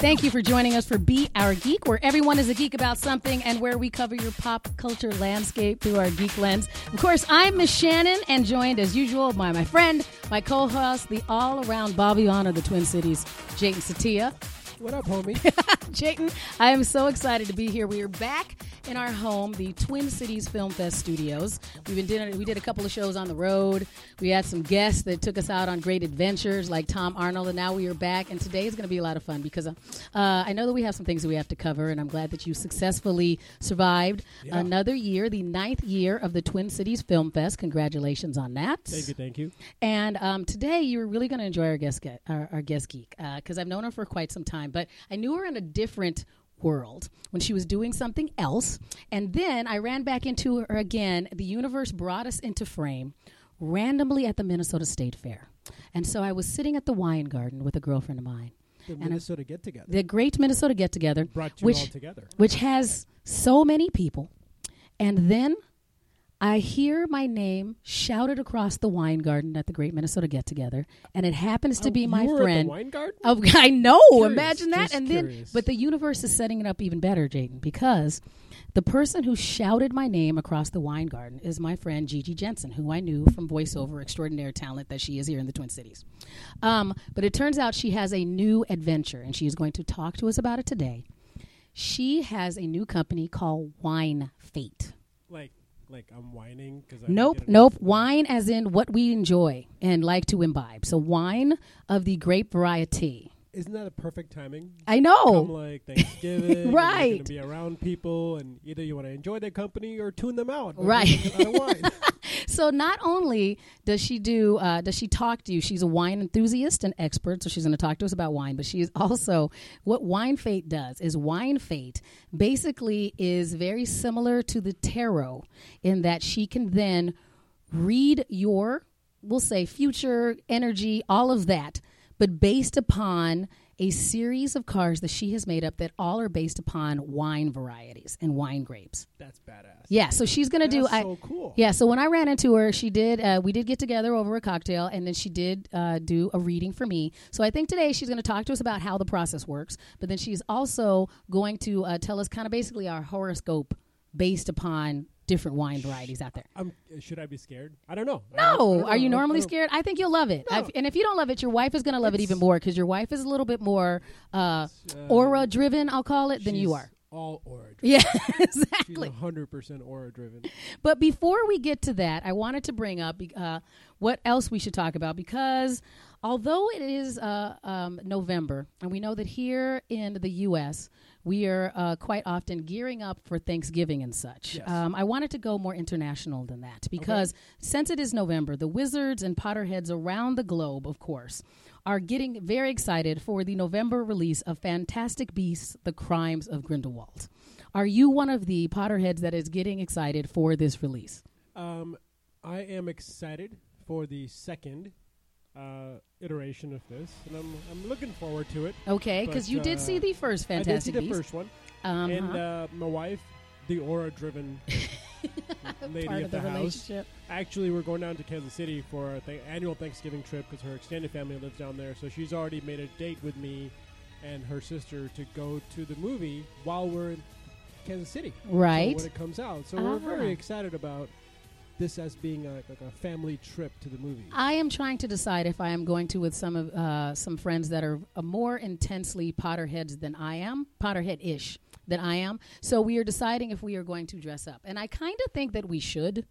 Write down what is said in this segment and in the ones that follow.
Thank you for joining us for Be Our Geek, where everyone is a geek about something and where we cover your pop culture landscape through our geek lens. Of course, I'm Miss Shannon and joined as usual by my friend, my co host, the all around Bobby on of the Twin Cities, Jatin Setia. What up, homie? Jayden, I am so excited to be here. We are back in our home, the Twin Cities Film Fest studios. We've been doing, we did a couple of shows on the road. We had some guests that took us out on great adventures, like Tom Arnold, and now we are back. And today is going to be a lot of fun because uh, uh, I know that we have some things that we have to cover, and I'm glad that you successfully survived Yeah. another year, the ninth year of the Twin Cities Film Fest. Congratulations on that. thank you, thank you. And um, today you're really going to enjoy our guest, ge- our, our guest geek, because I've known her for quite some time, but I knew her in a different world when she was doing something else. And then I ran back into her again. The universe brought us into frame randomly at the Minnesota State Fair. And so I was sitting at the wine garden with a girlfriend of mine. The I- Minnesota get together The great Minnesota get together, brought you which all together. which has so many people. And then I hear my name shouted across the wine garden at the Great Minnesota Get Together, and it happens to Oh, be my friend. At the wine garden? Oh, I know. Curious, Imagine that. And then, but the universe is setting it up even better, Jatin, because the person who shouted my name across the wine garden is my friend Gigi Jensen, who I knew from voiceover extraordinary talent that she is here in the Twin Cities. Um, but it turns out she has a new adventure, and she is going to talk to us about it today. She has a new company called Wine Fate. Like, like I'm whining because I Nope, nope. Wine as in what we enjoy and like to imbibe. So wine of the grape variety. Isn't that a perfect timing? I Come know. like Thanksgiving, Right. be around people, and either you want to enjoy their company or tune them out. Right. drinking a lot of wine. So not only does she do, uh, does she talk to you? She's a wine enthusiast and expert, so she's going to talk to us about wine. But she is also what Wine Fate does is Wine Fate basically is very similar to the tarot in that she can then read your, we'll say, future energy, all of that, but based upon a series of cards that she has made up that all are based upon wine varieties and wine grapes. That's badass. Yeah, so she's going to do. I, so cool. yeah, so when I ran into her, she did. Uh, we did get together over a cocktail, and then she did uh, do a reading for me. So I think today she's going to talk to us about how the process works, but then she's also going to uh, tell us kind of basically our horoscope based upon different wine varieties out there. I'm, should I be scared? I don't know. I don't- I No, don't are you know. I normally don't- scared? I think you'll love it. No. And if you don't love it, your wife is going to love it even more because your wife is a little bit more uh, Uh, aura driven, I'll call it, than you are. All aura. driven. Yeah, She's exactly. hundred percent aura driven. But before we get to that, I wanted to bring up uh, what else we should talk about because although it is uh, um, November, and we know that here in the U.S., we are uh, quite often gearing up for Thanksgiving and such. Yes. Um, I wanted to go more international than that because since it is November, the Wizards and Potterheads around the globe, of course, are getting very excited for the November release of Fantastic Beasts: The Crimes of Grindelwald. Are you one of the Potterheads that is getting excited for this release? Um, I am excited for the second uh, iteration of this, and I'm I'm looking forward to it. Okay, because you did uh, see the first Fantastic I did see the first one, Um, and uh, my wife, the aura-driven lady part of of the, the house. Actually, we're going down to Kansas City for a th- annual Thanksgiving trip because her extended family lives down there. So she's already made a date with me and her sister to go to the movie while we're in Kansas City. So Right. when it comes out, so we're very excited about this as being a, like a family trip to the movie. I am trying to decide if I am going to with some of uh, some friends that are uh, more intensely Potterheads than I am, Potterhead-ish than I am. So we are deciding if we are going to dress up, and I kind of think that we should.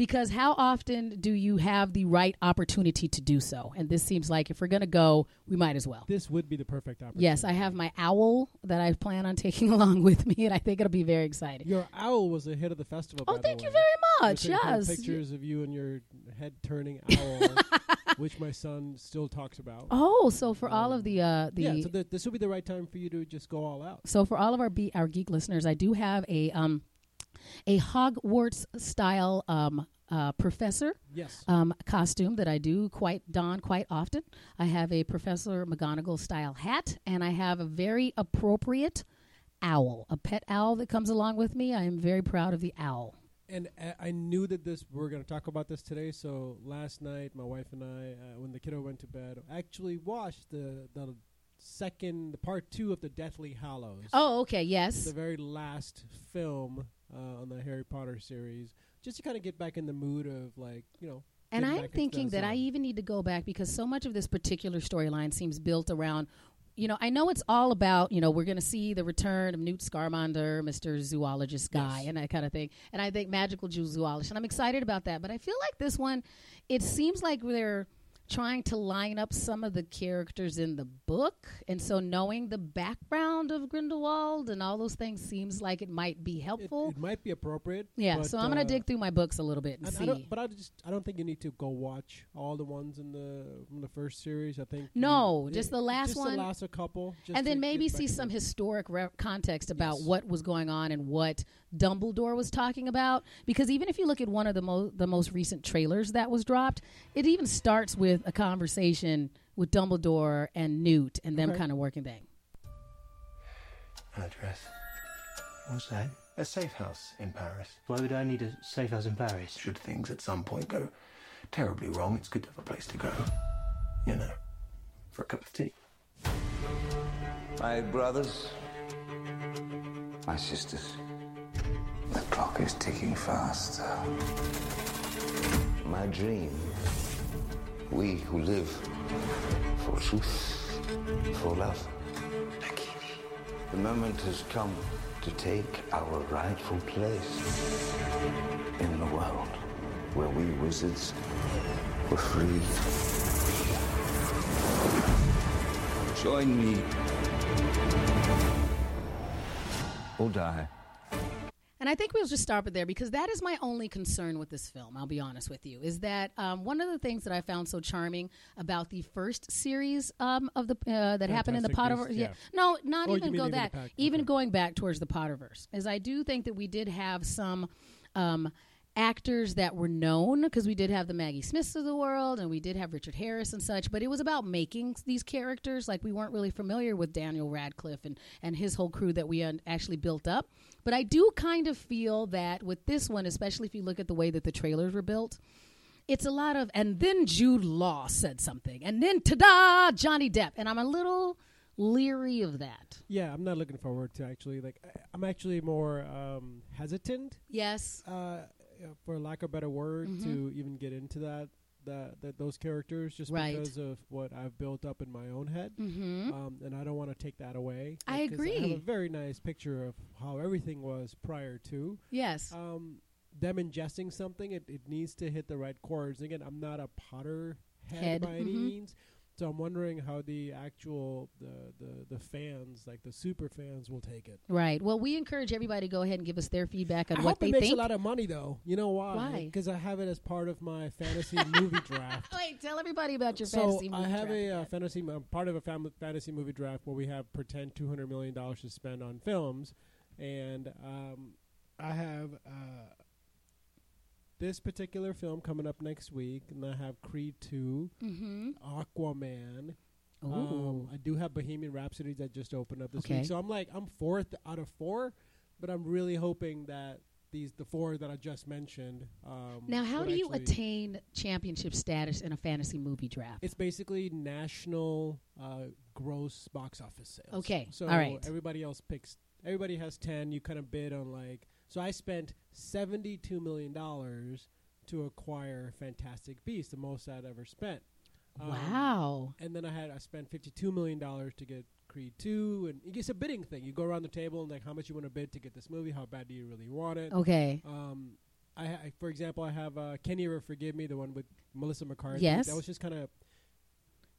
Because how often do you have the right opportunity to do so? And this seems like if we're going to go, we might as well. this would be the perfect opportunity. Yes, I have my owl that I plan on taking along with me, and I think it'll be very exciting. Your owl was a hit of the festival. Oh, by the thank you very much. Yes. pictures of you and your head turning owl, which my son still talks about. Oh, so for all of the uh, the yeah, so th- this would be the right time for you to just go all out. So for all of our be- our geek listeners, I do have a um a Hogwarts style um uh, professor Yes. um, costume that I do quite don quite often. I have a Professor McGonagall style hat, and I have a very appropriate owl, a pet owl that comes along with me. I am very proud of the owl. And uh, I knew that this we are going to talk about this today. So last night, my wife and I, uh, when the kiddo went to bed, actually watched the the second, the part two of the Deathly Hallows. Oh, okay, yes. the very last film uh, on the Harry Potter series, just to kind of get back in the mood of like you know. And I'm thinking that I even need to go back because so much of this particular storyline seems built around. You know, I know it's all about, you know, we're going to see the return of Newt Scamander, Mr. Zoologist guy, Yes. and that kind of thing. And I think magical zoologist. And I'm excited about that. But I feel like this one, it seems like they're trying to line up some of the characters in the book. And so knowing the background of Grindelwald and all those things seems like it might be helpful. it might be appropriate. yeah, so I'm going uh, to dig through my books a little bit and, And see. don't, but I just I don't think you need to go watch all the ones in the from the first series. I think No, you- just the last one. just one. the last a couple, just and then maybe see some it. historic re- context about Yes. what was going on and what Dumbledore was talking about. Because even if you look at one of the most the most recent trailers that was dropped, it even starts with a conversation with Dumbledore and Newt and them Okay. kind of working thing. Address. What's that? A safe house in Paris. Why would I need a safe house in Paris? Should things at some point go terribly wrong, it's good to have a place to go. You know, for a cup of tea. My brothers, my sisters, the clock is ticking fast. My dream, we who live for truth, for love. The moment has come to take our rightful place in the world where we wizards were free. Join me or die. And I think we'll just stop it there because that is my only concern with this film. I'll be honest with you, is that um, one of the things that I found so charming about the first series um, of the uh, that happened in the Potterverse. Yeah. yeah. no, not even go even that. Even okay. going back towards the Potterverse, is I do think that we did have some. Um, actors that were known because we did have the Maggie Smiths of the world and we did have Richard Harris and such, but it was about making these characters. Like we weren't really familiar with Daniel Radcliffe and, and his whole crew that we actually built up. But I do kind of feel that with this one, especially if you look at the way that the trailers were built, it's a lot of, and then Jude Law said something, and then ta-da, Johnny Depp, and I'm a little leery of that. Yeah, I'm not looking forward to actually like. I- I'm actually more um, hesitant, Yes. uh, for lack of a better word, to even get into that. That, that those characters just Right. because of what I've built up in my own head, Mm-hmm. um, and I don't want to take that away. I Like, 'cause I have agree. a very nice picture of how everything was prior to. Yes. um, them ingesting something, it, it needs to hit the right chords. Again, I'm not a Potter head, Head, by any mhm. means, so I'm wondering how the actual the, the the fans, like the super fans, will take it. Right. Well, we encourage everybody to go ahead and give us their feedback on I what hope they it makes think. a lot of money, though. You know why? Why? Because I have it as part of my fantasy movie draft. Wait, tell everybody about your so fantasy movie I have draft. a uh, fantasy. I'm part of a fam- fantasy movie draft where we have pretend 200 million dollars to spend on films, and um, I have uh, this particular film coming up next week, and I have Creed 2, mm-hmm. Aquaman. Um, I do have Bohemian Rhapsody that just opened up this Okay. week, so I'm like I'm fourth out of four, but I'm really hoping that these the four that I just mentioned. Um, now, how do you attain championship status in a fantasy movie draft? It's basically national uh, gross box office sales. Okay, So all right. everybody else picks. Everybody has ten. You kind of bid on like. So I spent seventy-two million dollars to acquire Fantastic Beasts, the most I'd ever spent. Um, wow. And then I had I spent fifty-two million dollars to get Creed two, and it's a bidding thing. You go around the table and like how much you want to bid to get this movie. How bad do you really want it? Okay. Um, I, I for example, I have uh, Can You Ever Forgive Me, the one with Melissa McCarthy. Yes. that was just kind of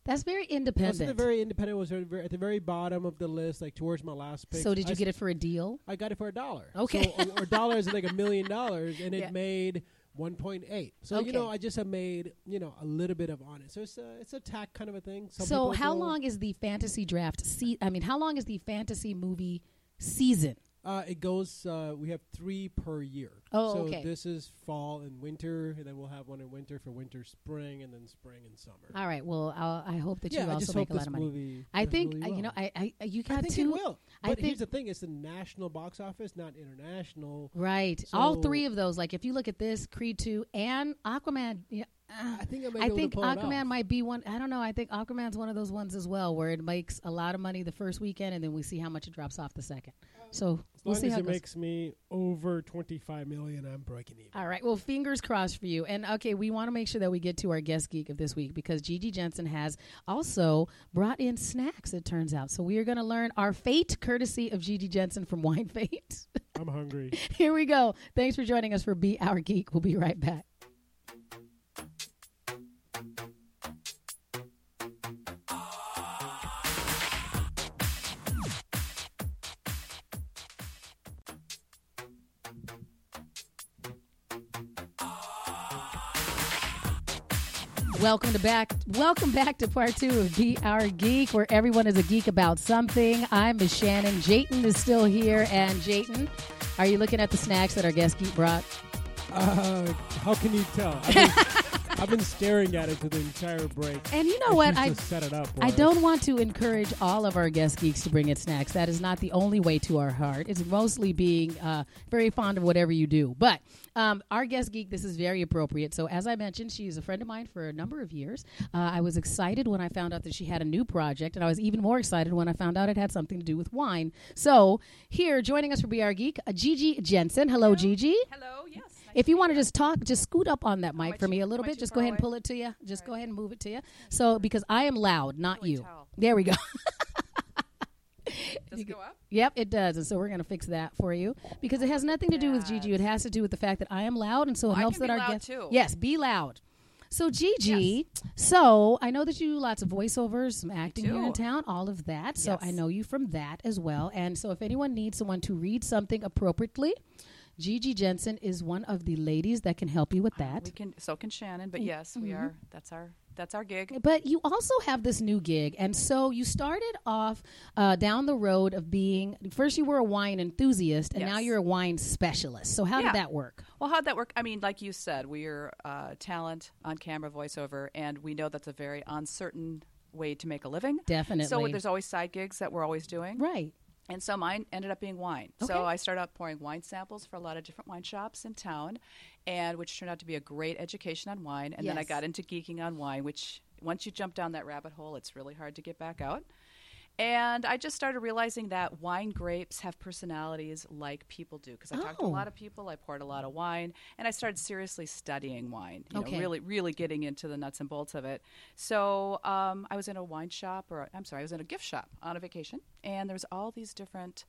That's very independent. at the very independent. Was at the very- at the very bottom of the list, like towards my last pick. so, did you I get it for a deal? I got it for a dollar. Okay. so a, a dollar is like a million dollars, and it made one point eight. So you know, I just have made you know a little bit of on it. So it's a it's a tack kind of a thing. Some so, how long is the fantasy draft? Se- I mean, how long is the fantasy movie season? Uh, it goes. Uh, we have three per year. Oh, so okay. this is fall and winter, and then we'll have one in winter for winter, spring, and then spring and summer. All right. Well, I'll, I hope that yeah, you I also make a lot of money. I think really uh, you well. know. I, I you got I think two. it will. I But think- here's the thing: it's the national box office, not international. Right. All three of those. Like if you look at this, Creed 2 and Aquaman, yeah, I think I, might be I able to think pull it off. Aquaman might be one. I don't know. I think Aquaman's one of those ones as well, where it makes a lot of money the first weekend, and then we see how much it drops off the second. So As we'll long see as how it goes. makes me over twenty-five million, I'm breaking even. All right. Well, fingers crossed for you. And okay, we want to make sure that we get to our guest geek of this week because Gigi Jensen has also brought in snacks. It turns out. So we are going to learn our fate, courtesy of Gigi Jensen from Wine Fate. I'm hungry. Here we go. Thanks for joining us for Be Our Geek. We'll be right back. Welcome to back. Welcome back to part two of Be Our Geek, where everyone is a geek about something. I'm Miss Shannon. Jatin is still here, and Jatin, are you looking at the snacks that our guest geek brought? Uh, how can you tell? I've been, I've been staring at it to the entire break. And you know what? I just set it up. for I us. don't want to encourage all of our guest geeks to bring in snacks. That is not the only way to our heart. It's mostly being uh, very fond of whatever you do. But um, our guest geek, this is very appropriate. So, as I mentioned, she is a friend of mine for a number of years. Uh, I was excited when I found out that she had a new project, and I was even more excited when I found out it had something to do with wine. So, here, joining us for Be Our Geek, uh, Gigi Jensen. Hello, Gigi. Hello, yes. If you want to just talk, just scoot up on that mic for me a little bit. Just go ahead and pull it to you. Just go ahead and move it to you. So, because I am loud, not you. There we go. Does it go up? Yep, it does. And so we're going to fix that for you because it has nothing to do with Gigi. It has to do with the fact that I am loud, and so it helps that our loud, guests. too. Yes, be loud. So Gigi, so I know that you do lots of voiceovers, some acting here in town, all of that. So I know you from that as well. And so if anyone needs someone to read something appropriately, Gigi Jensen is one of the ladies that can help you with that. We can. So can Shannon. Mm, But yes, mm-hmm. we are. That's our. That's our gig. But you also have this new gig, and so you started off uh, down the road of being first you were a wine enthusiast, and now you're a wine specialist. So how Yeah. did that work? Well, how'd that work? I mean, like you said, we're uh, talent on camera, voiceover, and we know that's a very uncertain way to make a living. Definitely. So there's always side gigs that we're always doing. Right. And so mine ended up being wine. Okay. So I started out pouring wine samples for a lot of different wine shops in town, and which turned out to be a great education on wine. And then I got into geeking on wine, which once you jump down that rabbit hole, it's really hard to get back out. And I just started realizing that wine grapes have personalities like people do. Because I talked to a Oh. lot of people, I poured a lot of wine, and I started seriously studying wine. You Okay. know, really, really getting into the nuts and bolts of it. So um, I was in a wine shop, or I'm sorry, I was in a gift shop on a vacation, and there was all these different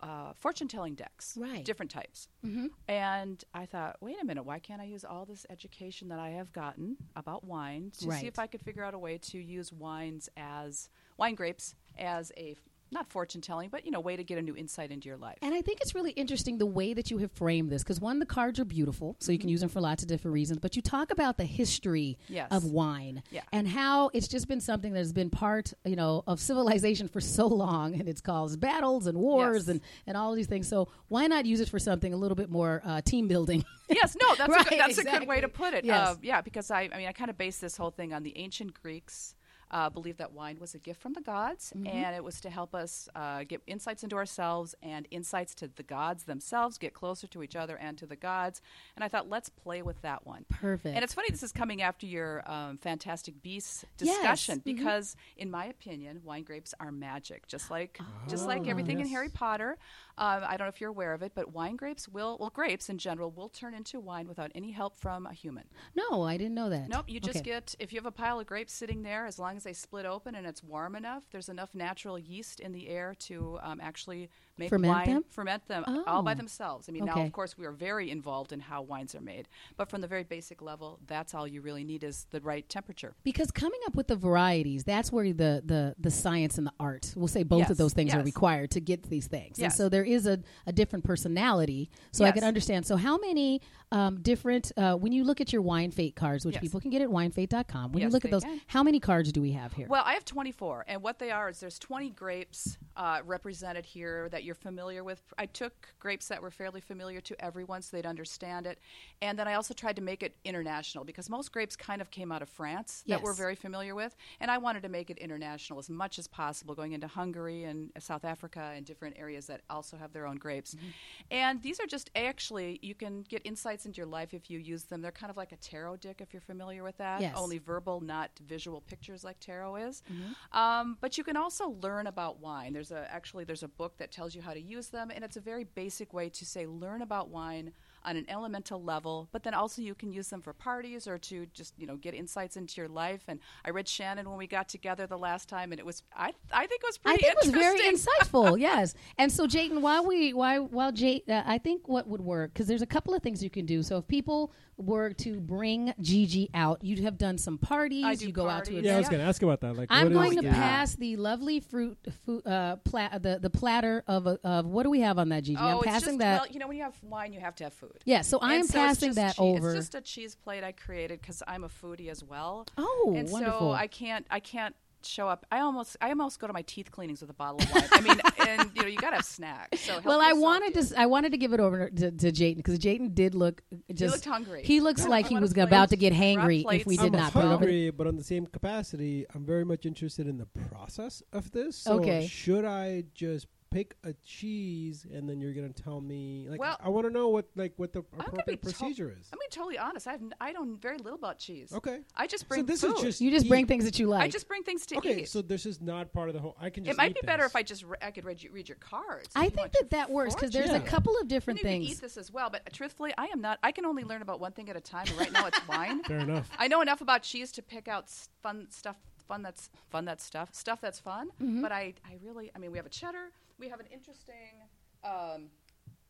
uh, fortune telling decks, Right. different types. Mm-hmm. And I thought, wait a minute, why can't I use all this education that I have gotten about wine to Right. see if I could figure out a way to use wines as wine grapes as a not fortune telling, but you know, way to get a new insight into your life. And I think it's really interesting the way that you have framed this because one, the cards are beautiful, so you can use them for lots of different reasons. But you talk about the history Yes. of wine Yeah. and how it's just been something that has been part, you know, of civilization for so long, and it's caused battles and wars Yes. and and all these things. So why not use it for something a little bit more uh, team building? yes, no, that's, a, Right, good, that's a good way to put it. Yes. Uh, yeah, because I, I mean, I kind of base this whole thing on the ancient Greeks. Uh, believed that wine was a gift from the gods, Mm-hmm. and it was to help us uh, get insights into ourselves and insights to the gods themselves, get closer to each other and to the gods. And I thought, let's play with that one. Perfect. And it's funny, this is coming after your um, Fantastic Beasts Yes. discussion Mhm. because, in my opinion, wine grapes are magic, just like just like everything in. Harry Potter. Um, I don't know if you're aware of it, but wine grapes will, well, grapes in general will turn into wine without any help from a human. no, I didn't know that. Nope, you just Okay. get if you have a pile of grapes sitting there, as long as they split open and it's warm enough, there's enough natural yeast in the air to um, actually make Ferment wine them? ferment them all by Oh. themselves. I mean, now of course we are very involved in how wines are made, but from the very basic level, that's all you really need is the right temperature. Because coming up with the varieties, that's where the the the science and the art. We'll say both of those things are required to get these things. And Yes. so there is a, a different personality. So I can understand. So how many um, different uh, when you look at your wine fate cards, which Yes. people can get at winefate.com, when you look at those, can. how many cards do we have here? Well, I have 24, and what they are is there's 20 grapes uh, represented here that you're familiar with. I took grapes that were fairly familiar to everyone so they'd understand it, and then I also tried to make it international because most grapes kind of came out of France that we're very familiar with, and I wanted to make it international as much as possible, going into Hungary and South Africa and different areas that also have their own grapes. Mm-hmm. And these are just actually you can get insights into your life if you use them. They're kind of like a tarot deck if you're familiar with that. Yes. Only verbal, not visual pictures like tarot is. Mm-hmm. Um, but you can also learn about wine. There's a actually there's a book that tells you how to use them, and it's a very basic way to say learn about wine on an elemental level. But then also you can use them for parties or to just you know get insights into your life. And I read Shannon when we got together the last time, and it was I I think it was I think it was very insightful. yes. And so, Jatin, while we why while Jay, uh, I think what would work because there's a couple of things you can do. So if people were to bring Gigi out, you'd have done some parties. I do you go out to a. Yeah, I was going to ask about that. Like, I'm going is to the- pass the lovely fruit, fu- uh, pla- the the platter of a, of what do we have on that, Gigi? Oh, I'm it's passing just, that. Well, you know, when you have wine, you have to have food. yeah, so I am so passing that cheese- over. It's just a cheese plate I created because I'm a foodie as well. Oh, and wonderful. so I can't, I can't show up. I almost, I almost go to my teeth cleanings with a bottle of wine. I mean, and you know, you gotta have snacks. So help well, I wanted dear. to. I wanted to give it over to, to Jatin because Jatin did look just. looked hungry. He looks I like he want a was plate. about to get hangry if we did I'm not put it over. hungry, but on the same capacity, I'm very much interested in the process of this. So Okay. Should I just pick a cheese and then you're going to tell me? Like, Well- I want to know what like what the I'm gonna be appropriate to- procedure is. I'm being totally honest. I have, n- I know very little about cheese. Okay. I just bring. So bring this food. is just You just bring things that you like. I just bring things to Okay, eat. so this is not part of the whole. I can just. it might eat be better if I just re- I could read, you, read your cards. I think that that works because there's a couple of And different you things. eat this as well, but truthfully, I am not. I can only learn about one thing at a time. Right now, it's wine. Fair enough. I know enough about cheese to pick out fun stuff. Fun that's fun. That's stuff. Stuff that's fun. Mm-hmm. But I, I really. I mean, we have a cheddar. We have an interesting. Um,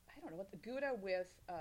I don't know what the Gouda with uh,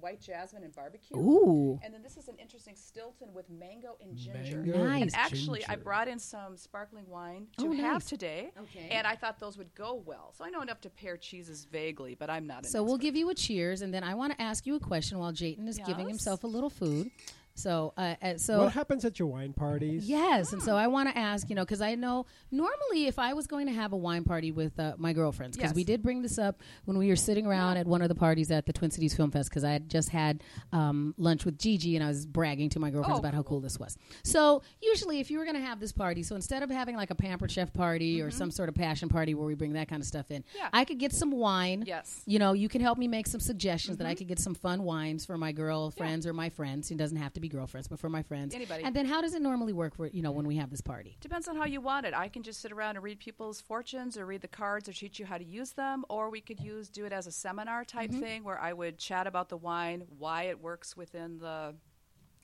white jasmine and barbecue. Ooh. And then this is an interesting Stilton with mango and ginger. Mango Nice. And actually, I brought in some sparkling wine to Oh, have nice. today. Okay. And I thought those would go well. So I know enough to pair cheeses vaguely, but I'm not an So we'll give you a cheers, and then I want to ask you a question while Jatin is giving himself a little food. So, uh, uh, so what happens at your wine parties? Yes, and so I want to ask, you know, because I know normally if I was going to have a wine party with uh, my girlfriends, because Yes. we did bring this up when we were sitting around at one of the parties at the Twin Cities Film Fest, because I had just had um, lunch with Gigi and I was bragging to my girlfriends Oh, about how cool this was. So usually, if you were going to have this party, so instead of having like a pampered chef party or some sort of passion party where we bring that kind of stuff in, Mm-hmm. Yeah. I could get some wine. Yes. You know, you can help me make some suggestions that I Mm-hmm. could get some fun wines for my girlfriends or my friends. It doesn't have to be girlfriends, but for my friends. Anybody. And then how does it normally work for you know when we have this party? Depends on how you want it. I can just sit around and read people's fortunes or read the cards or teach you how to use them, or we could use do it as a seminar type Mm-hmm. thing where I would chat about the wine, why it works within the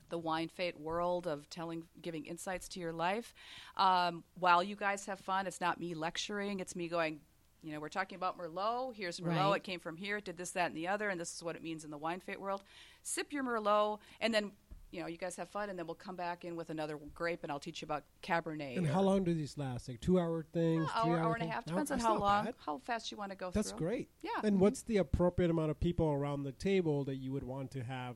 the wine fate world of telling giving insights to your life. Um, while you guys have fun, it's not me lecturing, it's me going you know, we're talking about Merlot. Here's Merlot. Right. It came from here. It did this, that, and the other, and this is what it means in the wine fate world. Sip your Merlot, and then you know, you guys have fun, and then we'll come back in with another grape, and I'll teach you about Cabernet. And or- how long do these last? Like two hour things, hour, three hour, hour and a half. No, Depends on how long, bad. how fast you want to go through. That's through. great. Yeah. And what's mm-hmm. the appropriate amount of people around the table that you would want to have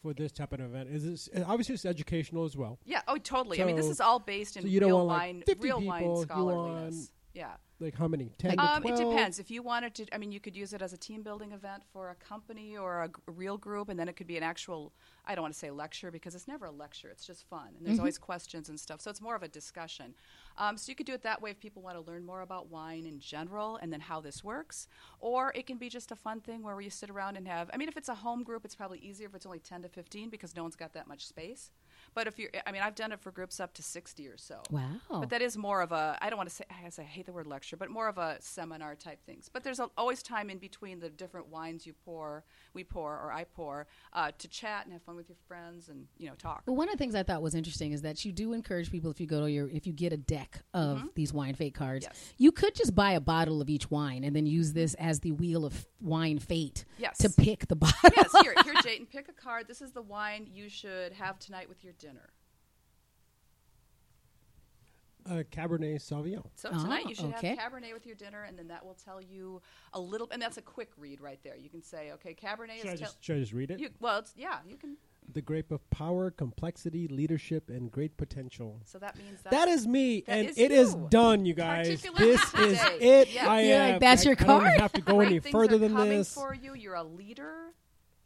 for this type of event? Is this obviously it's educational as well? Yeah. Oh, totally. I mean, this is all based in so you real want, like, wine, 50 real people, wine scholarliness. Want- Yeah. Like how many? Ten to Um, it depends. If you wanted to, I mean, you could use it as a team building event for a company or a, g- a real group, and then it could be an actual. I don't want to say lecture because it's never a lecture. It's just fun, and there's always questions and stuff. So it's more of a discussion. Um, so you could do it that way if people want to learn more about wine in general and then how this works, or it can be just a fun thing where you sit around and have. I mean, if it's a home group, it's probably easier if it's only ten to fifteen because no one's got that much space. But if you're, I mean, I've done it for groups up to sixty or so. Wow. But that is more of a, I don't want to say, I guess I hate the word lecture, but more of a seminar type things. But there's a, always time in between the different wines you pour, we pour, or I pour, uh, to chat and have fun with your friends and, you know, talk. Well, one of the things I thought was interesting is that you do encourage people if you go to your if you get a deck of these wine fate cards, Mm-hmm. Yes. you could just buy a bottle of each wine and then use this as the wheel of wine fate Yes. to pick the bottle. yes, here, here, Jatin, pick a card. This is the wine you should have tonight with your dinner. Uh, Cabernet Sauvignon. So Oh, tonight you should okay. have Cabernet with your dinner, and then that will tell you a little. And that's a quick read right there. You can say, okay, Cabernet Should I, is. just, should I just read it? you, well, it's, yeah, you can. the grape of power, complexity, leadership, and great potential. So that means that That is me, That and is it is you. done, you guys. Particularly This is it. Yeah. I am. like, that's I, your I don't have to go any things further are than coming this. for you. You're a leader.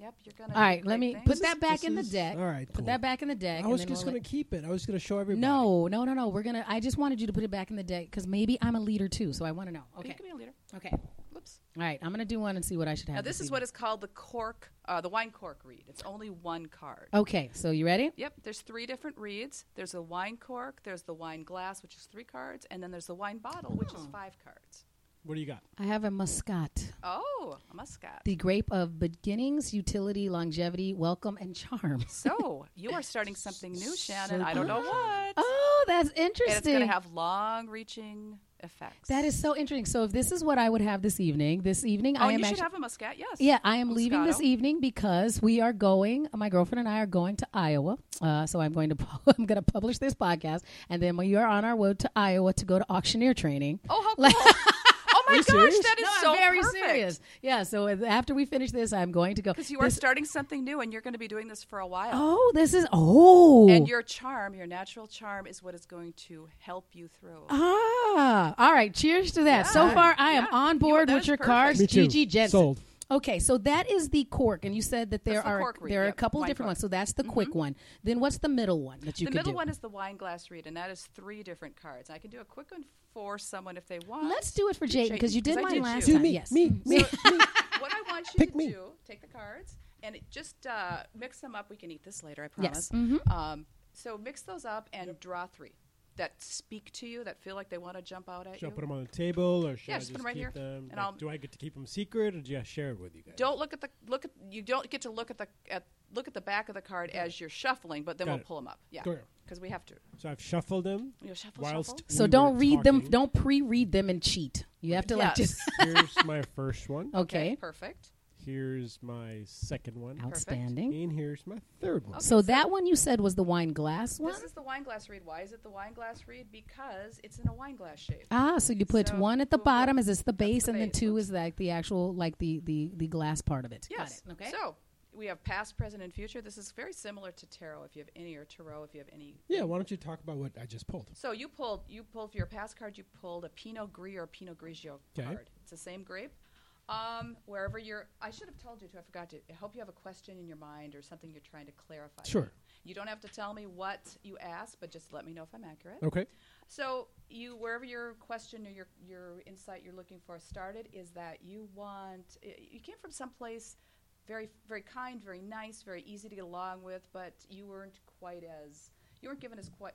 Yep, you're gonna. All right, let me things. put that back This in the deck. all right, Put that back in the deck. I and was then just we'll going to keep it. I was going to show everybody. No, no, no, no. We're gonna. I just wanted you to put it back in the deck because maybe I'm a leader too, so I want to know. Okay, you Okay, can be a leader. okay. Whoops. All right, I'm gonna do one and see what I should have. Now this is evening. what is called the cork, uh, the wine cork read. It's only one card. Okay, so you ready? Yep, there's three different reads. There's a wine cork, there's the wine glass, which is three cards, and then there's the wine bottle, which Oh. is five cards. What do you got? I have a Muscat, Oh, a muscat. the grape of beginnings, utility, longevity, welcome, and charm. so you are starting something new, Shannon. So I don't know good. what. Oh, that's and it's going to have long-reaching effects. that is so interesting. So if this is what I would have this evening, this evening Oh, I am you should actually. have a muscat. Yes. Yeah, I am leaving this evening because we are going. My girlfriend and I are going to Iowa. Uh, so I'm going to I'm going to publish this podcast, and then we are on our road to Iowa to go to auctioneer training. Oh, how cool! Oh my gosh, serious? that is no, so I'm very perfect. serious. Yeah. So after we finish this, I'm going to go Because you are This- starting something new, and you're going to be doing this for a while. Oh, this is oh. And your charm, your natural charm, is what is going to help you through. ah. All right. Cheers to that. So far, I am Yeah. on You- board that with your perfect. cards, Me too. Gigi Jensen. Sold. Okay, so that is the cork, and you said that there That's the are cork read, there are a couple wine different cork. ones. So that's the quick one. Then what's the middle one that you the could middle do? The middle one is the wine glass read, and that is three different cards. I can do a quick one for someone if they want. Let's do it for Jatin Jatin, because you did mine did last you. time. me, yes. me, me, me. what I want you Pick to me. do, take the cards and it, just uh, mix them up. We can eat this later, I Yes. promise. Mhm. Um, so mix those up and draw three that speak to you, that feel like they want to jump out at Should I you. put them on the table, or should Yeah, I just just put 'em right keep here, them? and Like, I'll- do I get to keep them secret, or do I share it with you guys? Don't look at the look at you don't get to look at the at look at the back of the card as you're shuffling, but then Got we'll it. pull them up. Yeah, Go here. Because we have to. So I've shuffled them You know, shuffle, whilst. shuffle. So don't were read them. Don't pre-read them and cheat. You have to like just Here's my first one. okay. perfect. Here's my second one. Outstanding. And here's my third one. So that one you said was the wine glass one. This is the wine glass read. Why is it the wine glass read? Because it's in a wine glass shape. Ah, so you put So, one at the cool. bottom is this the base, the and then base. two is like the actual like the the the glass part of it. Yes. Got it. Okay. So we have past, present, and future. This is very similar to tarot. If you have any, or tarot, if you have any. Yeah, why don't you talk about what I just pulled? So you pulled, you pulled for your past card. You pulled a Pinot Gris or Pinot Grigio Okay. card. It's the same grape. Um, wherever you're, I should have told you too. I forgot to. I hope you have a question in your mind or something you're trying to clarify. Sure. You don't have to tell me what you asked, but just let me know if I'm accurate. Okay. So you, wherever your question or your your insight you're looking for started, is that you want you came from someplace very very kind, very nice, very easy to get along with, but you weren't quite as you weren't given as quite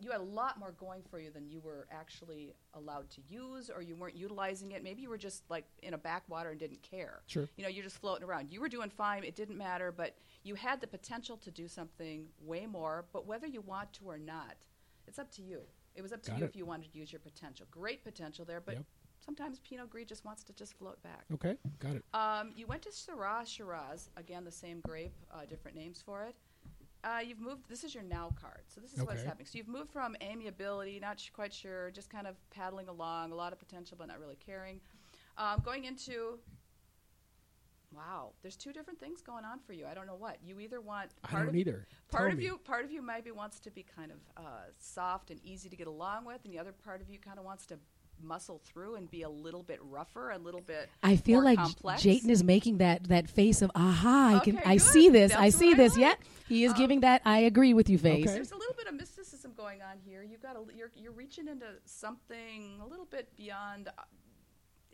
you had a lot more going for you than you were actually allowed to use, or you weren't utilizing it. Maybe you were just like in a backwater and didn't care. Sure. You know, you're just floating around. You were doing fine. It didn't matter, but you had the potential to do something way more. But whether you want to or not, it's up to you. It was up to Got you it. if you wanted to use your potential. Great potential there, but Yep. Sometimes Pinot Gris just wants to just float back. Okay. Got it. Um, you went to Syrah Shiraz, again the same grape, uh, different names for it. Uh, you've moved. This is your now card, so this is what's happening. So you've moved from amiability, not sh- quite sure, just kind of paddling along, a lot of potential, but not really caring. Um, going into wow, there's two different things going on for you. I don't know what you either want. I Part don't of, either. Part Tell of me. you, part of you maybe wants to be kind of uh, soft and easy to get along with, and the other part of you kind of wants to muscle through and be a little bit rougher, a little bit. I feel more like complex. Jayden is making that that face of aha. I can Okay, I see this. I see what I this. like. Yeah, he is Um, giving that. I agree with you, face. Okay. There's a little bit of mysticism going on here. You've got a, you're you're reaching into something a little bit beyond uh,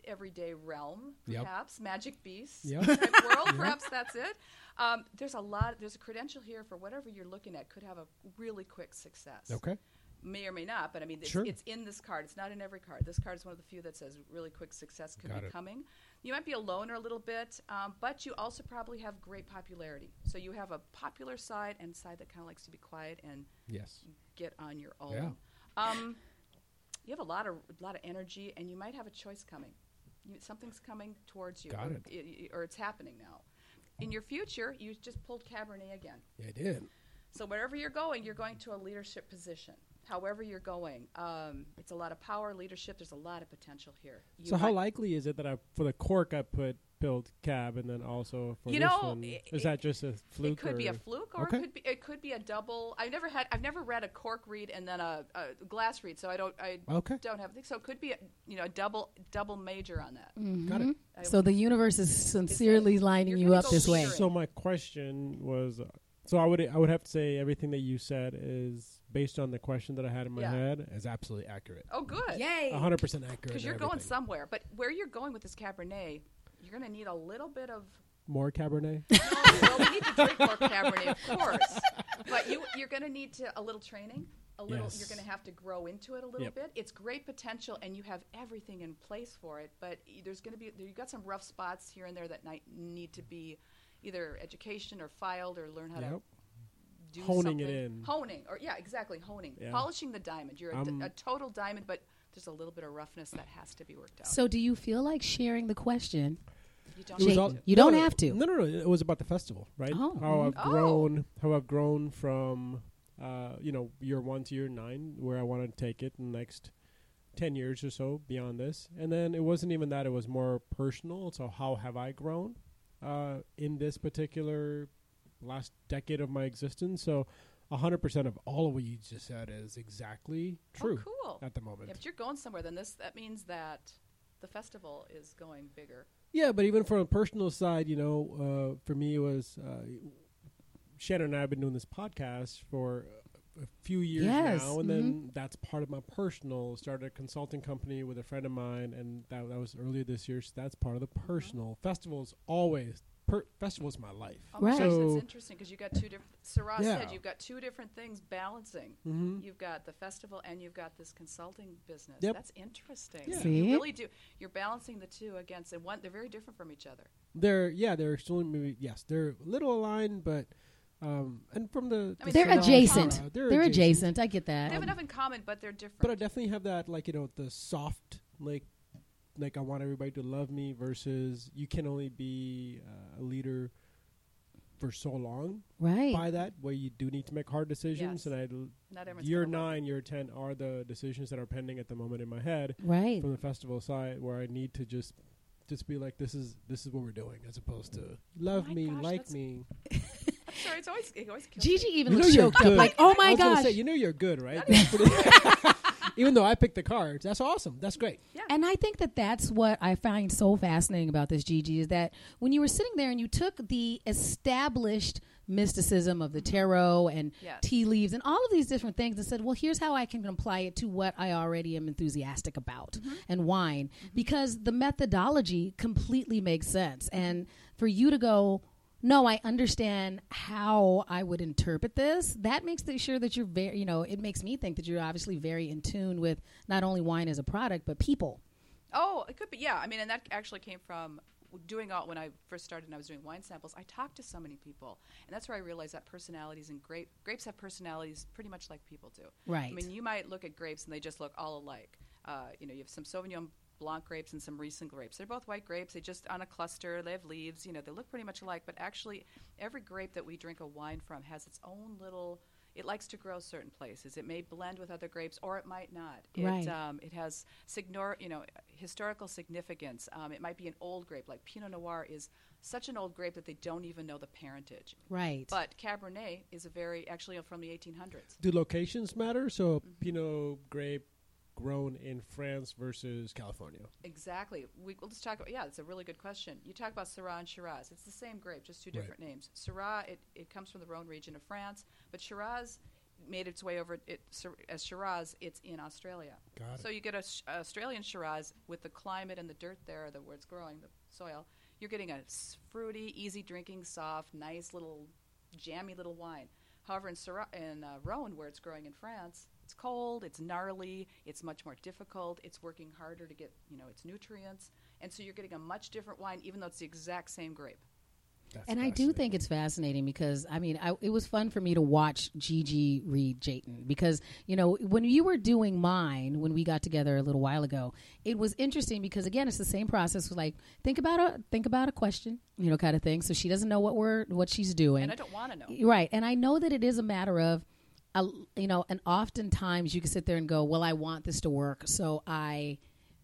everyday realm, Yep. perhaps magic beasts Yep. type world. Perhaps that's it. Um, there's a lot. There's a credential here for whatever you're looking at could have a really quick success. Okay. May or may not, but I mean, it's, Sure. it's in this card. It's not in every card. This card is one of the few that says really quick success could Got be it. coming. You might be a loner a little bit, um, but you also probably have great popularity. So you have a popular side and side that kind of likes to be quiet and Yes. get on your own. Yeah. Um, you have a lot of a lot of energy, and you might have a choice coming. You, something's coming towards you, Got or, it. or it's happening now. In your future, you just pulled Cabernet again. Yeah, I did. So wherever you're going, you're going to a leadership position. However you're going. Um, it's a lot of power, leadership. There's a lot of potential here. You so how likely is it that I for the cork I put build cab and then also for You this know, one i- is that just a fluke? It could be a fluke, or Okay. it could be it could be a double. I've never had I've never read a cork read and then a, a glass read, so I don't I Okay. don't have so it could be a, you know a double double major on that. Got it. I- So the universe is sincerely lining you're you gonna up this way. So my question was, uh, so I would I would have to say everything that you said is based on the question that I had in my Yeah. head is absolutely accurate. oh, good. Yay! hundred percent accurate. Because you're going somewhere, but where you're going with this Cabernet, you're going to need a little bit of. more Cabernet. well, we need to drink more Cabernet, of course, but you you're going to need to a little training. A little, Yes. you're going to have to grow into it a little Yep. bit. It's great potential, and you have everything in place for it. But there's going to be you've got some rough spots here and there that might need to be either education or filed or learn how Yep. to do Honing it in. Honing, or yeah, exactly, honing, Yeah. polishing the diamond. You're a, d- a total diamond, but there's a little bit of roughness that has to be worked out. So do you feel like sharing the question? you don't It have Jake, to. you no, don't no, have to. No, no, no. It was about the festival, right? Oh. How I've Oh. grown, how I've grown from, uh, you know, year one to year nine, where I want to take it in the next ten years or so beyond this. And then it wasn't even that; it was more personal. So how have I grown uh, in this particular last decade of my existence? So. hundred percent of all of what you just said is exactly true Oh, cool. at the moment. Yeah, but you're going somewhere. Then this that means that the festival is going bigger. Yeah, but even from a personal side, you know, uh, for me it was uh, Shannon and I have been doing this podcast for a few years Yes, now, and then that's part of my personal. Started a consulting company with a friend of mine, and that that was earlier this year. So that's part of the personal. Festivals always per- festivals my life. Oh my Right. gosh, So- that's interesting because you've got two different. Syrah Yeah. said you've got two different things balancing. Mhm. You've got the festival and you've got this consulting business. Yep. That's interesting. Yeah. See? You really do. You're balancing the two against, and one they're very different from each other. They're yeah, they're extremely yes, they're a little aligned, but um, and from the I mean, They're They're adjacent. They're, adjacent. I get that. They that. have enough in common, but they're different. But I definitely have that, like you know, the soft, like, like I want everybody to love me versus you can only be uh, a leader for so long. right. By that, where you do need to make hard decisions, Yes. and I, Not year gonna nine, year ten are the decisions that are pending at the moment in my head Right. from the festival side, where I need to just. Just be like this is this is what we're doing, as opposed to love Oh me, gosh, like me. I'm sorry, it's always it always kills Gigi me. even You looks you're choked up, good. like, "Oh I my was gosh!" say, you know you're good, right? Even though I picked the cards, that's awesome. That's great. Yeah. And I think that that's what I find so fascinating about this, Gigi, is that when you were sitting there and you took the established mysticism of the mm-hmm. tarot and Yes. tea leaves and all of these different things and said, well, here's how I can apply it to what I already am enthusiastic about mm-hmm. and wine. Mm-hmm. Because the methodology completely makes sense. And for you to go, no, I understand how I would interpret this. That makes sure that you're very, you know, it makes me think that you're obviously very in tune with not only wine as a product, but people. Oh, it could be. Yeah, I mean, and that actually came from doing all when I first started and I was doing wine samples. I talked to so many people, and that's where I realized that personalities and grape grapes have personalities pretty much like people do. Right. I mean, you might look at grapes and they just look all alike. Uh, you know, you have some Sauvignon Blanc grapes and some Riesling grapes. They're both white grapes. They just on a cluster. They have leaves. You know, they look pretty much alike. But actually, every grape that we drink a wine from has its own little. It likes to grow certain places. It may blend with other grapes, or it might not. It, Right. um, it has signor, you know, historical significance. Um, it might be an old grape, like Pinot Noir is such an old grape that they don't even know the parentage. Right. But Cabernet is a very actually from the 1800s. Do locations matter? So Pinot grape grown in France versus California. Exactly. We, we'll just talk about. Yeah, it's a really good question. You talk about Syrah and Shiraz. It's the same grape, just two Right. different names. Syrah, it, it comes from the Rhone region of France, but Shiraz made its way over it as Shiraz. It's in Australia. Got it. So you get a sh- Australian Shiraz with the climate and the dirt there, the where it's growing, the soil. You're getting a fruity, easy drinking, soft, nice little, jammy little wine. However, in Syrah, in uh, Rhone, where it's growing in France, it's cold, it's gnarly, it's much more difficult. It's working harder to get you know its nutrients, and so you're getting a much different wine, even though it's the exact same grape. That's and I do think it's fascinating because I mean, I, it was fun for me to watch Gigi read Jatin because you know when you were doing mine when we got together a little while ago, it was interesting because again, it's the same process. Like think about a think about a question, you know, kind of thing. So she doesn't know what we're what she's doing, And I don't want to know. Right. And I know that it is a matter of a, you know, and oftentimes you can sit there and go, "Well, I want this to work, so I."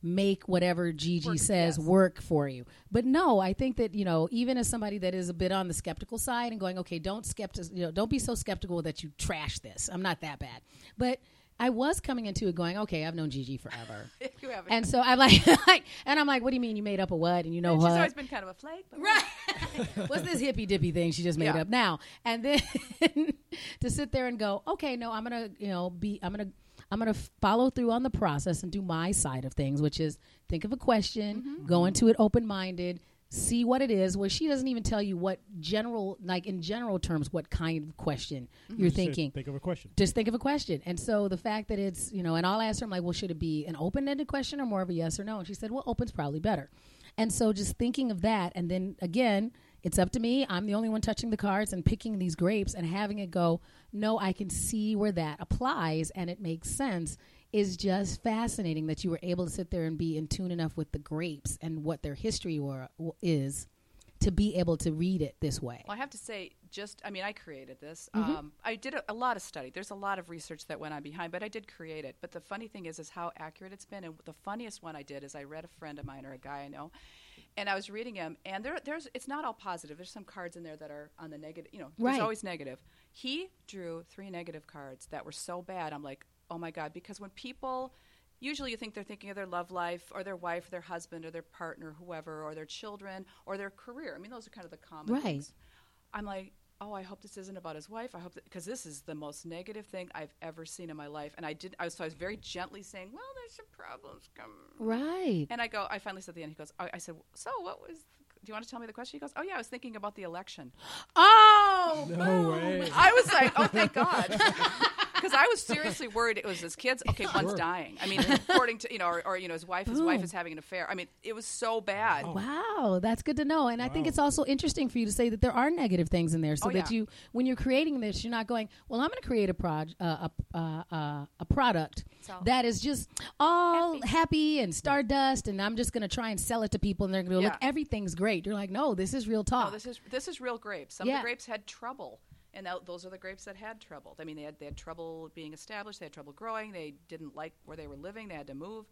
make whatever Gigi Work, says yes. work for you. But no, I think that, you know, even as somebody that is a bit on the skeptical side and going, okay, don't skeptic, you know, don't be so skeptical that you trash this. I'm not that bad. But I was coming into it going, okay, I've known Gigi forever. you haven't. and so I'm like, and I'm like, what do you mean you made up a what? And you know And what? she's always been kind of a flake. But Right. What's this hippy dippy thing she just made Yeah. up now? And then to sit there and go, okay, no, I'm gonna, you know, be, I'm gonna, I'm gonna follow through on the process and do my side of things, which is think of a question, Mm-hmm. go into it open minded, see what it is. Where she doesn't even tell you what general, like in general terms, what kind of question mm-hmm. you're Just thinking Think of a question. just think of a question. And so the fact that it's, you know, and I'll ask her, I'm like, well, should it be an open ended question or more of a yes or no? And she said, well, open's probably better. And so just thinking of that. And then again, it's up to me. I'm the only one touching the cards and picking these grapes and having it go, no, I can see where that applies and it makes sense is just fascinating that you were able to sit there and be in tune enough with the grapes and what their history were, is to be able to read it this way. Well, I have to say, just I mean, I created this. Mm-hmm. Um, I did a, a lot of study. There's a lot of research that went on behind, but I did create it. But the funny thing is, is how accurate it's been. And the funniest one I did is I read a friend of mine or a guy I know, and I was reading him, and there, there's it's not all positive. There's some cards in there that are on the negative. You know, Right. there's always negative. He drew three negative cards that were so bad. I'm like, oh my god, because when people Usually, you think they're thinking of their love life, or their wife, or their husband, or their partner, whoever, or their children, or their career. I mean, those are kind of the common Right. things. I'm like, oh, I hope this isn't about his wife. I hope because this is the most negative thing I've ever seen in my life. And I did. I was, so I was very gently saying, well, there's some problems coming. Right. And I go, I finally said at the end. He goes, I, I said, so what was? Do you want to tell me the question? He goes, oh yeah, I was thinking about the election. Oh, No way. I was like, oh, thank God. Because I was seriously worried it was his kids. Okay, one's dying. I mean, according to you know, or, or you know, his wife. His wife is having an affair. I mean, it was so bad. Wow, that's good to know. And I think it's also interesting for you to say that there are negative things in there, so Oh, that yeah. you, when you're creating this, you're not going, "Well, I'm going to create a prod, uh, a, uh, uh, a product all that is just all happy, and stardust, and I'm just going to try and sell it to people, and they're going to go, "Look, everything's great." You're like, "No, this is real talk." No, this is this is real grapes. Some Yeah. of the grapes had trouble, and that, those are the grapes that had trouble. I mean, they had they had trouble being established. They had trouble growing. They didn't like where they were living. They had to move.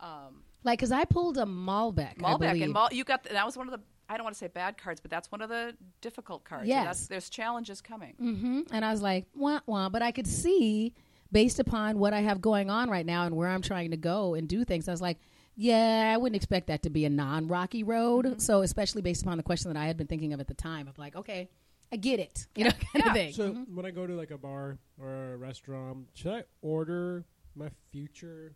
Um, like, because I pulled a Malbec, Malbec and Mal, you got that was one of the I don't want to say bad cards, but that's one of the difficult cards. Yes. that's, there's challenges coming. hmm And I was like, wah, wah. But I could see, based upon what I have going on right now and where I'm trying to go and do things, I was like, yeah, I wouldn't expect that to be a non rocky road. Mm-hmm. So, especially based upon the question that I had been thinking of at the time of like, okay, I get it, you know, kind Yeah. of thing. So when I go to like a bar or a restaurant, should I order my future?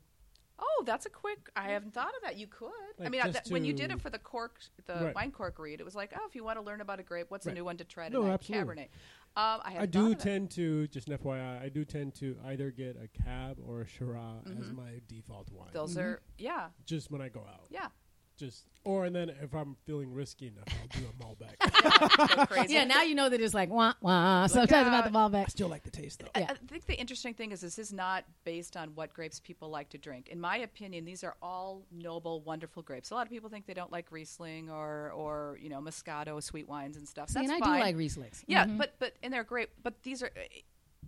Oh, that's a quick. I haven't thought of that. You could. I mean, I, just when you did it for the cork, the Right. wine cork read, it was like, oh, if you want to learn about a grape, what's a new one to try No, tonight? absolutely. Cabernet. Um, I, I do thought of that. tend to just an FYI. I do tend to either get a cab or a Shiraz as my default wine. Mm-hmm. Those are yeah, just when I go out. yeah. Just or and then if I'm feeling risky enough, I'll do a Malbec. Go crazy. Yeah, now you know that it's like wah wah. Sometimes about the out. Malbec. Still like the taste though. I, Yeah. I think the interesting thing is this is not based on what grapes people like to drink. In my opinion, these are all noble, wonderful grapes. A lot of people think they don't like Riesling or, or you know Moscato, sweet wines and stuff. See, That's and I fine. do like Rieslings. Yeah, Mhm. but but and they're great. But these are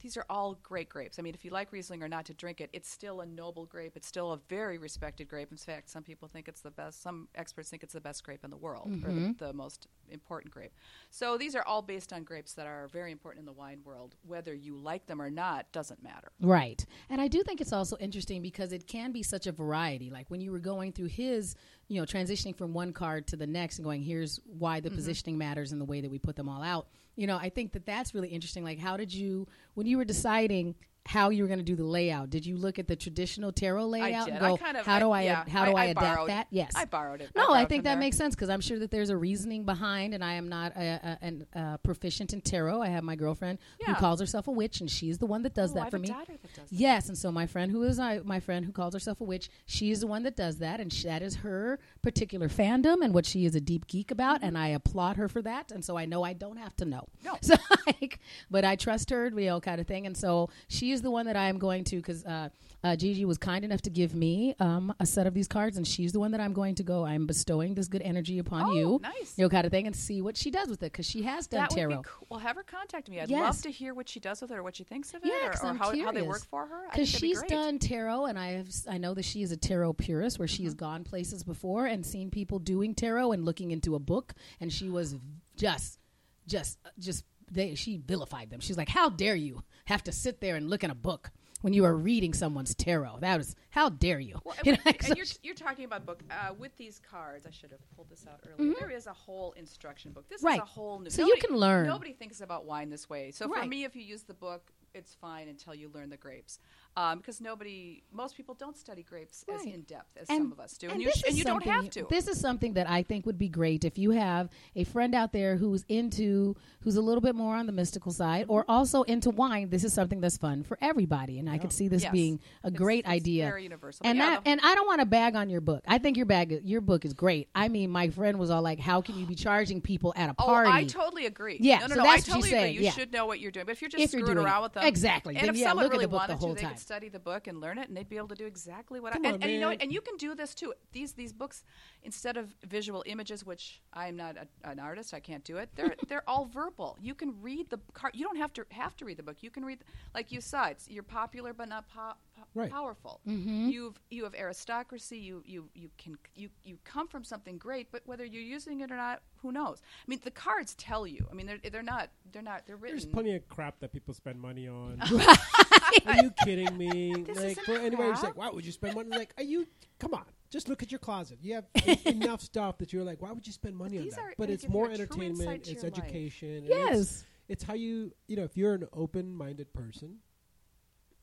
these are all great grapes. I mean, if you like Riesling or not to drink it, it's still a noble grape. It's still a very respected grape. In fact, some people think it's the best. Some experts think it's the best grape in the world, or the, mm-hmm. the most important grape. So these are all based on grapes that are very important in the wine world. Whether you like them or not doesn't matter. Right. And I do think it's also interesting because it can be such a variety. Like when you were going through his, you know, transitioning from one card to the next and going, here's why the mm-hmm. positioning matters and the way that we put them all out. You know, I think that that's really interesting. Like, how did you, when you were deciding how you were going to do the layout, did you look at the traditional tarot layout and I go, kind of- how do I, I- yeah, how do I- I, I adapt borrowed- that? Yes. I borrowed it. No, I, borrowed think that there. makes sense because I'm sure that there's a reasoning behind, and I am not a, a, uh, proficient in tarot. I have my girlfriend who calls herself a witch, and she's the one that does Oh, that for a me. daughter that does that. Yes, and so my friend who is I, my friend who calls herself a witch, she is the one that does that, and sh that is her particular fandom and what she is a deep geek about, and I applaud her for that. And so I know I don't have to know. No. So like, but I trust her, you know, kind of thing. And so she is the one that I am going to because uh, uh, Gigi was kind enough to give me um, a set of these cards, and she's the one that I'm going to go. I'm bestowing this good energy upon Oh, you, nice. you know, kind of thing, and see what she does with it because she has done that tarot. cool. Well, have her contact me. I'd Yes. love to hear what she does with it or what she thinks of it Yeah, or, or how, how they work for her. Because that'd be she's done tarot, and I have I know that she is a tarot purist, where she has Mm-hmm. gone places before and seen people doing tarot and looking into a book, and she was just, just, just they she vilified them. She's like, "How dare you have to sit there and look in a book when you are reading someone's tarot? That was how dare you?" Well, You and, know, and so you're, you're talking about book uh, with these cards. I should have pulled this out earlier. There is a whole instruction book. This Mm-hmm. Right. is a whole new. So you can learn. Nobody thinks about wine this way. So for me, if you use the book, it's fine until you learn the grapes, um, because nobody, most people don't study grapes as in depth as some of us do, and, you this sh- and is you don't something have to. This is something that I think would be great if you have a friend out there who's into, who's a little bit more on the mystical side, or also into wine. This is something that's fun for everybody, and I could see this Yes. being a It's- great it's idea. very universal. And yeah, that, and I don't want to bag on your book. I think your bag, your book is great. I mean, my friend was all like, "How can you be charging people at a party?" Oh, party?" I totally agree. Yeah, no, no, so no. that's I what she's totally saying, agree. You yeah. should know what you're doing. But if you're just If you're screwing around it. with them, Exactly. And Then, if yeah, someone look at really the book the wanted whole to, time. Study the book and learn it, and they'd be able to do exactly what. Come I, on, and, and you know, and you can do this too. These these books, instead of visual images, which I am not a, an artist, I can't do it. They're they're all verbal. You can read the card. You don't have to have to read the book. You can read, like you saw, it's you're popular but not po- po- Right. powerful. Mm-hmm. You've you have aristocracy. You you you can you you come from something great, but whether you're using it or not, who knows? I mean, the cards tell you. I mean, they're they're not they're not they're written. There's plenty of crap that people spend money on. Are you kidding me? This like isn't for anybody who's crap. like, why would you spend money? Like, are you? Come on, just look at your closet. You have enough stuff that you're like, why would you spend money on that? are but it's more entertainment. It's your life. education. Yes. It's, it's how you you know if you're an open-minded person,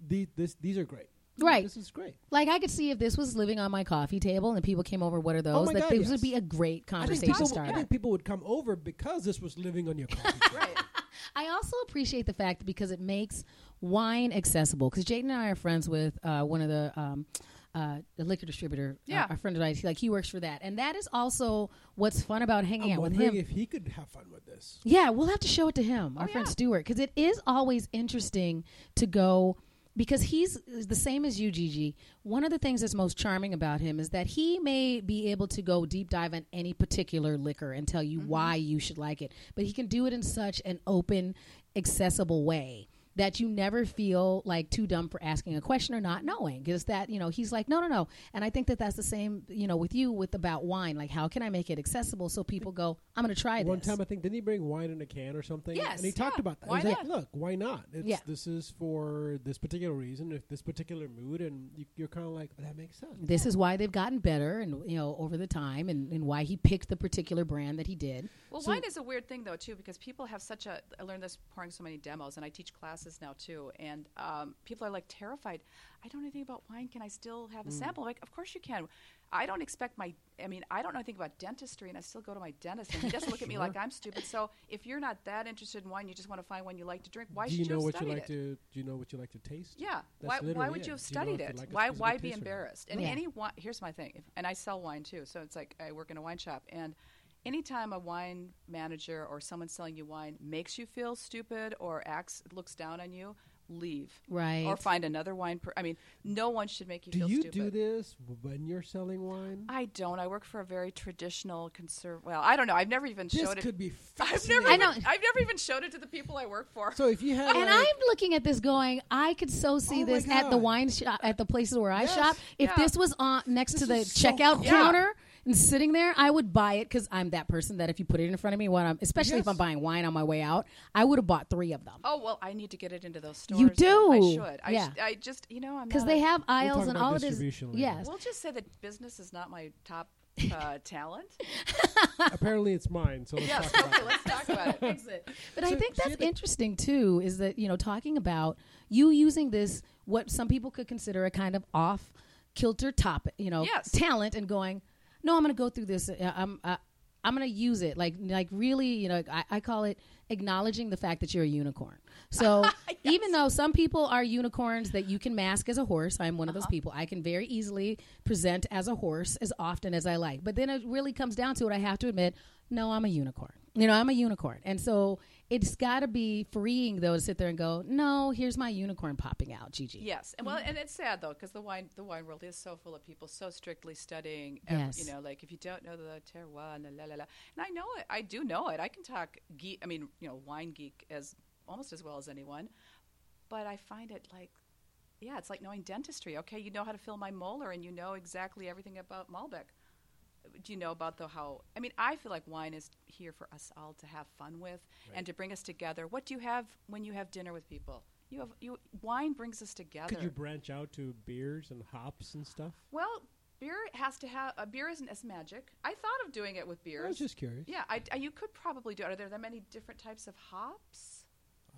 the, this these are great. Right. This is great. Like I could see if this was living on my coffee table and people came over, what are those? Oh my that God, this yes. would be a great I think, conversation people, starter. I think people would come over because this was living on your coffee. table. right. I also appreciate the fact because it makes wine accessible. Because Jatin and I are friends with uh, one of the um, uh, the liquor distributor, Yeah. uh, our friend of ours. Like he works for that, and that is also what's fun about hanging I'm out with him. if he could have fun with this. Yeah, we'll have to show it to him, our Oh, friend yeah. Stuart, because it is always interesting to go because he's the same as you, Gigi. One of the things that's most charming about him is that he may be able to go deep dive on any particular liquor and tell you mm-hmm. why you should like it, but he can do it in such an open, accessible way that you never feel like too dumb for asking a question or not knowing because that you know he's like no no no and i think that that's the same you know with you with about wine like how can i make it accessible so people go i'm going to try One this One time, I think, didn't he bring wine in a can or something? Yes, and he talked yeah. about that. Why He's like, not? "Look, why not? It's, Yeah. This is for this particular reason, if this particular mood, and you, you're kind of like, that makes sense." this is why they've gotten better and you know over the time and, and why he picked the particular brand that he did Well, So- wine is a weird thing though too because people have such a. I learned this pouring so many demos, and I teach classes now too. And um, people are like terrified. I don't know anything about wine. Can I still have a Mm. sample? Like, of course you can. I don't expect my. I mean, I don't know anything about dentistry, and I still go to my dentist, and he doesn't look at me like I'm stupid. So if you're not that interested in wine, you just want to find one you like to drink. Why do should you know have what you like it? to? Do you know what you like to taste? Yeah. Why, why would it. you have Do you know studied it? like why why be taste or not? embarrassed? And Yeah. any wine, here's my thing, if, and I sell wine too, so it's like I work in a wine shop, and anytime a wine manager or someone selling you wine makes you feel stupid or acts looks down on you, leave. Right. Or find another wine. Per- I mean, no one should make you Do feel you stupid. do this when you're selling wine? I don't. I work for a very traditional conserv. Well, I don't know. I've never even this showed it. could be I've never. I Even, know. I've never even showed it to the people I work for. So if you have. and like, I'm looking at this going, I could so see Oh this at the wine shop, at the places where I shop. If Yeah. this was on next to the so checkout cool. counter and sitting there, I would buy it because I'm that person that if you put it in front of me, when I'm, especially if I'm buying wine on my way out, I would have bought three of them Oh well, I need to get it into those stores. You do. I should. I, Yeah. sh- I just, you know, I'm because they a- have aisles talk and all it is. distribution later. Yes, We'll just say that business is not my top uh, talent. apparently it's mine. So let's yes. talk about Okay. Let's talk about it. But I think that's interesting too. Is that you know talking about you using this what some people could consider a kind of off kilter topic, you know, Yes. talent, and going, no, I'm going to go through this. Uh, I'm uh, I'm going to use it like like really, you know, I, I call it acknowledging the fact that you're a unicorn. So even though some people are unicorns that you can mask as a horse, I'm one of Uh-huh. those people. I can very easily present as a horse as often as I like. But then it really comes down to it. I have to admit. no, I'm a unicorn. You know, I'm a unicorn. And so it's got to be freeing, though, to sit there and go, no, here's my unicorn popping out, Gigi. Yes, and well, and it's sad though because the wine the wine world is so full of people so strictly studying. ev- Yes. you know, like if you don't know the terroir, la la la la. And I know it. I do know it. I can talk geek. I mean, you know, wine geek as almost as well as anyone. But I find it like, yeah, it's like knowing dentistry. Okay, you know how to fill my molar, and you know exactly everything about Malbec. Do you know about the how? I mean, I feel like wine is here for us all to have fun with and to bring us together. What do you have when you have dinner with people? You have you wine brings us together. Could you branch out to beers and hops and stuff? Well, beer has to have uh, beer isn't as magic. I thought of doing it with beers. I was just curious. yeah, I, I- you could probably do it. Are there that many different types of hops?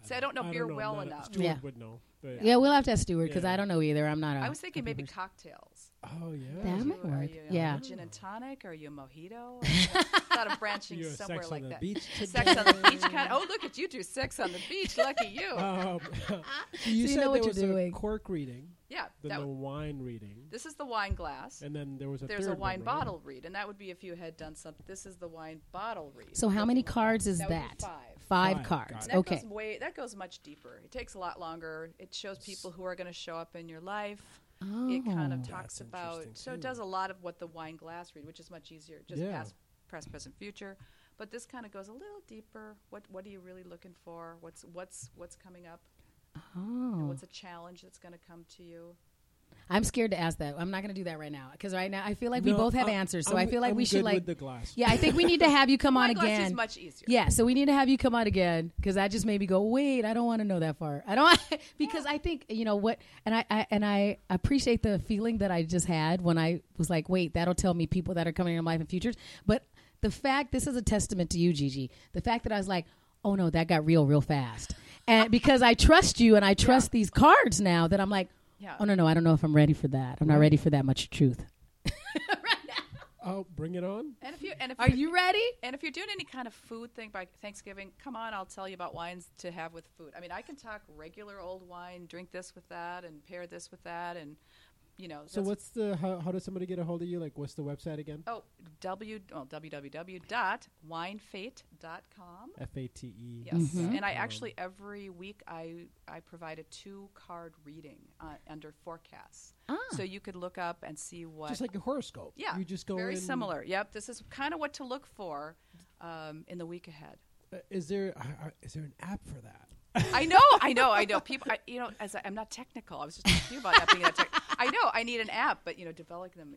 See, I don't know beer know, well not- enough. Stuart Yeah. would know. But Yeah, we'll have to ask Stuart because Yeah. I don't know either. I'm not a. I was thinking maybe beer cocktails. Oh yeah. That Are might you- are work. you, uh, Yeah. Gin and tonic? Are you a mojito? I thought of branching You a somewhere sex like on the that. beach Sex on the beach kind. Oh, look at you do sex on the beach. Lucky you. Um, so you So you said know what there you're was doing. a cork reading, yeah. then That, the w- wine reading, this is the wine glass. and then there was a There's a third wine one, right? bottle read, and that would be if you had done something. This is the wine bottle read. So how many cards is That would be that? five. Five Five, cards. got that Okay. goes way that goes much deeper. It takes a lot longer. It shows people who are going to show up in your life. It oh. kind Oh. of talks That's about interesting, so it does a lot of what the wine glass read, which is much easier, just Yeah. past, present, present, future. But this kind of goes a little deeper. What what are you really looking for? What's what's what's coming up? And Oh. what's a challenge that's going to come to you? I'm scared to ask that. I'm not going to do that right now because right now I feel like we both have I'm- answers. So I'm I feel like I'm we should like. the glass. Yeah, I think we need to have you come on Wine glass again. is much easier. Yeah, so we need to have you come on again because that just made me go, wait, I don't want to know that far. I don't because I think you know what, and I, I and I appreciate the feeling that I just had when I was like, wait, that'll tell me people that are coming in my life and futures. But the fact this is a testament to you, Gigi. The fact that I was like, oh no, that got real, real fast, and because I trust you and I trust these cards now, that I'm like, Yeah. oh no, no, I don't know if I'm ready for that. I'm not ready for that much truth. Right now. Oh, bring it on. And if you and if Are you're- you ready? And if you're doing any kind of food thing by Thanksgiving, come on, I'll tell you about wines to have with food. I mean, I can talk regular old wine, drink this with that, and pair this with that, and you know. So what's the how, how does somebody get a hold of you? Like, what's the website again? Oh, w well, www.winefate.com. F A T E. Yes, Mm-hmm. and I actually every week I I provide a two card reading uh, under forecasts, Ah. so you could look up and see what. Just like a horoscope. yeah, You just go very in- similar. Yep, this is kind of what to look for um, in the week ahead. Uh, is there uh, uh, is there an app for that? I know, I know, I know. People, I, you know, as I, I'm not technical. I was just talking to you about that being that tech. I know I need an app, but you know, developing them,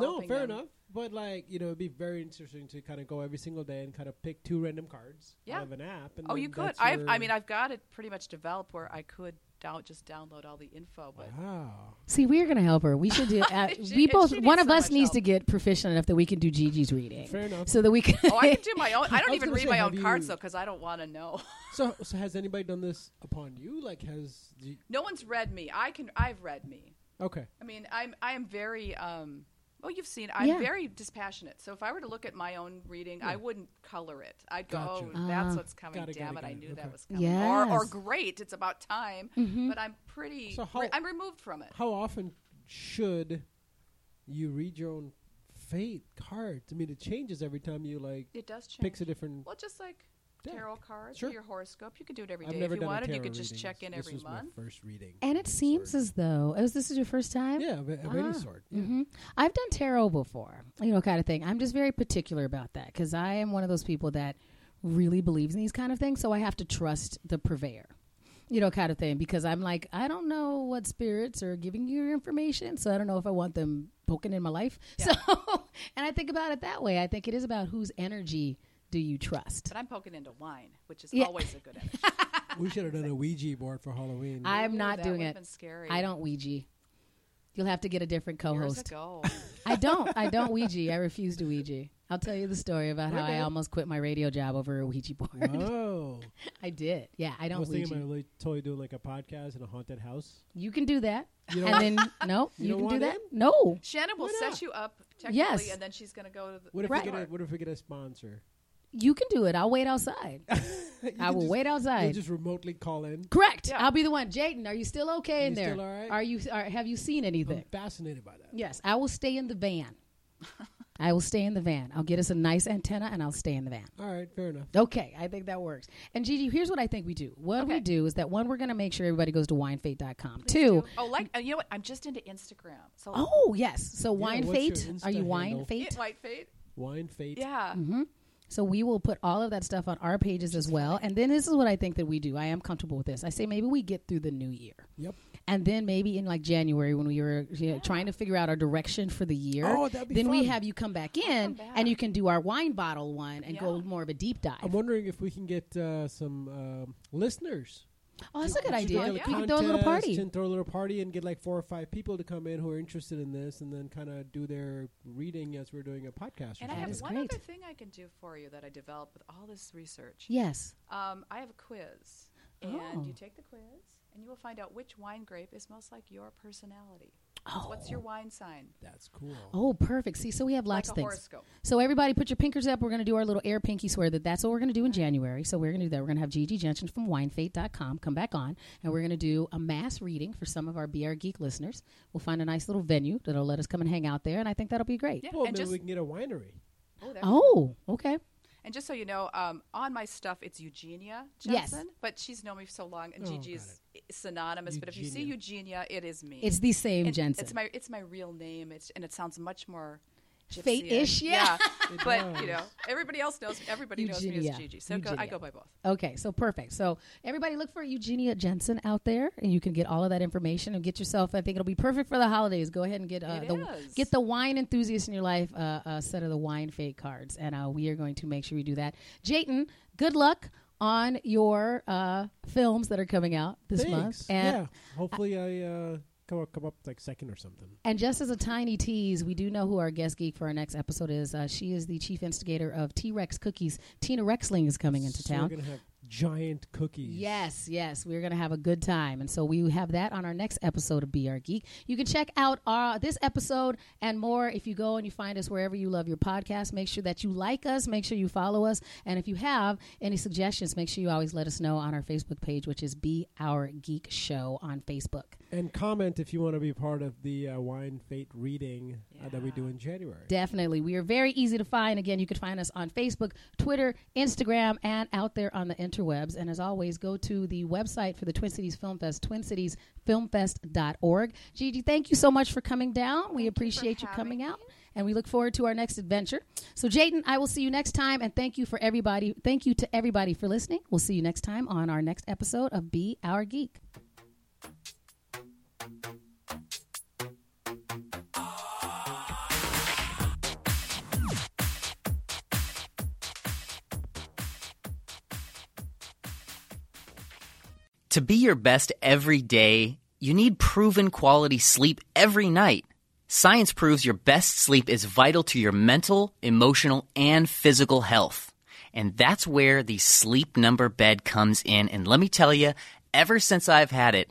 No, fair them. enough. But like you know, it'd be very interesting to kind of go every single day and kind of pick two random cards Yeah. out of an app. And Oh, you could. I've, I mean, I've got it pretty much developed where I could down, just download all the info. But Wow. See, we're gonna help her. We should do. Uh, She- we both. One of so us needs help. to get proficient enough that we can do Gigi's reading, Fair enough. so that we can. oh, I can do my own. I don't was even read say, my own cards you- though because I don't want to know. So, so has anybody done this upon you? Like, has the, no one's read me. I can. I've read me. Okay? I mean, I'm I am very. Um, well, you've seen. I'm Yeah. very dispassionate. So if I were to look at my own reading, I wouldn't color it. I'd go, "Oh, that's Ah. what's coming. Got it, Damn got it, it, I got it. knew that was coming." Or, or great, it's about time. But I'm pretty. So how- re- I'm removed from it. How often should you read your own fate cards? I mean, it changes every time you like It does change. picks a different. Well, just like Yeah. Tarot cards Sure. or your horoscope, you could do it every I've day never if you done a wanted. You could just reading. check in this every was month. my first reading. and it seems sort. as though oh, this is your first time. yeah, of, of any Ah. sort. Yeah. hmm I've done tarot before, you know, kind of thing. I'm just very particular about that because I am one of those people that really believes in these kind of things. So I have to trust the purveyor, you know, kind of thing. Because I'm like, I don't know what spirits are giving you your information, so I don't know if I want them poking in my life. Yeah. So, and I think about it that way. I think it is about whose energy do you trust. But I'm poking into wine, which is Yeah. always a good energy. We should have done a Ouija board for Halloween. I'm Ooh, not that doing it. Been scary. I don't Ouija. You'll have to get a different co-host. ago. I don't. I don't Ouija. I refuse to Ouija. I'll tell you the story about how I almost quit my radio job over a Ouija board. Whoa! I did. Yeah, I I don't was Ouija. thinking about really totally doing like a podcast in a haunted house. you can do that. You and then no, You you, can do that. in? No. Shannon will set you up technically, Yes. and then she's going to go to the. what if Right. we get a what if we get a sponsor? You can do it. I'll wait outside. I will just- wait You'll outside. just remotely call in. Correct. Yeah. I'll be the one. Jatin, are you still okay in there? still all right? Are you? Are, have you seen anything? I'm fascinated by that. yes, I will stay in the van. I will stay in the van. I'll get us a nice antenna and I'll stay in the van. All right, fair enough. Okay, I think that works. And Gigi, here's what I think we do. What we do is that one, we're going to make sure everybody goes to winefate.com. Please Two, do. Oh, like uh, you know what? I'm just into Instagram. So oh yes, so wine what's fate. Are you handle? wine It- fate? White Fate. Wine fate. Yeah. Mm-hmm. So we will put all of that stuff on our pages as well. And then this is what I think that we do. I am comfortable with this. I say maybe we get through the new year. Yep. And then maybe in like January when we were you know, trying to figure out our direction for the year, Oh, that'd be then we have you come back in back. and you can do our wine bottle one and go more of a deep dive. I'm wondering if we can get uh, some um, listeners. Oh, that's a good We should idea. get We can throw a little party. And throw a little party and get like four or five people to come in who are interested in this and then kind of do their reading as we're doing a podcast. And I have is one great. other thing I can do for you that I developed with all this research. Yes. Um, I have a quiz, and Oh. you take the quiz, and you will find out which wine grape is most like your personality. Oh. What's your wine sign? That's cool. Oh, perfect. See, so we have lots like of things. horoscope. So everybody, put your pinkers up. We're going to do our little air pinky swear that that's what we're going to do in January. So we're going to do that. We're going to have Gigi Jensen from WineFate.com come back on, and we're going to do a mass reading for some of our Be Our Geek listeners. We'll find a nice little venue that'll let us come and hang out there, and I think that'll be great. Yeah, Well, and maybe just we can get a winery. oh, Oh, okay. And just so you know, um, on my stuff it's Eugenia Yes. Jensen, but she's known me for so long, and Oh, Gigi got is synonymous. But if you see Eugenia, it is me. It's the same And Jensen. It's my it's my real name. It's and it sounds much more gypsy-ish. Fate-ish, yeah. It but you know, everybody else knows. Everybody knows me Eugenia. as Gigi. So go, I go by both. Okay, so perfect. So everybody look for Eugenia Jensen out there, and you can get all of that information and get yourself. I think it'll be perfect for the holidays. Go ahead and get uh, the is. get the wine enthusiast in your life uh, a set of the wine fate cards, and uh, we are going to make sure we do that. Jatin, good luck on your uh, films that are coming out this Thanks. month, and yeah. Hopefully, I uh, come up, come up like second or something. And just as a tiny tease, we do know who our guest geek for our next episode is. Uh, she is the chief instigator of T Rex Cookies. Tina Rexling is coming into so town. We're gonna have giant cookies. Yes, yes, we're going to have a good time, and so we have that on our next episode of Be Our Geek. You can check out our this episode and more if you go and you find us wherever you love your podcast. Make sure that you like us, make sure you follow us, and if you have any suggestions, make sure you always let us know on our Facebook page, which is Be Our Geek Show on Facebook. And comment if you want to be part of the uh, wine fate reading uh, that we do in January. Definitely. We are very easy to find. Again, you can find us on Facebook, Twitter, Instagram, and out there on the interwebs. And as always, go to the website for the Twin Cities Film Fest, twincitiesfilmfest.org. Gigi, thank you so much for coming down. we appreciate you, having coming me. out. And we look forward to our next adventure. So, Jatin, I will see you next time. And thank you for everybody. Thank you to everybody for listening. We'll see you next time on our next episode of Be Our Geek. To be your best every day, you need proven quality sleep every night. Science proves your best sleep is vital to your mental, emotional, and physical health. And that's where the sleep number bed comes in. And let me tell you, ever since I've had it,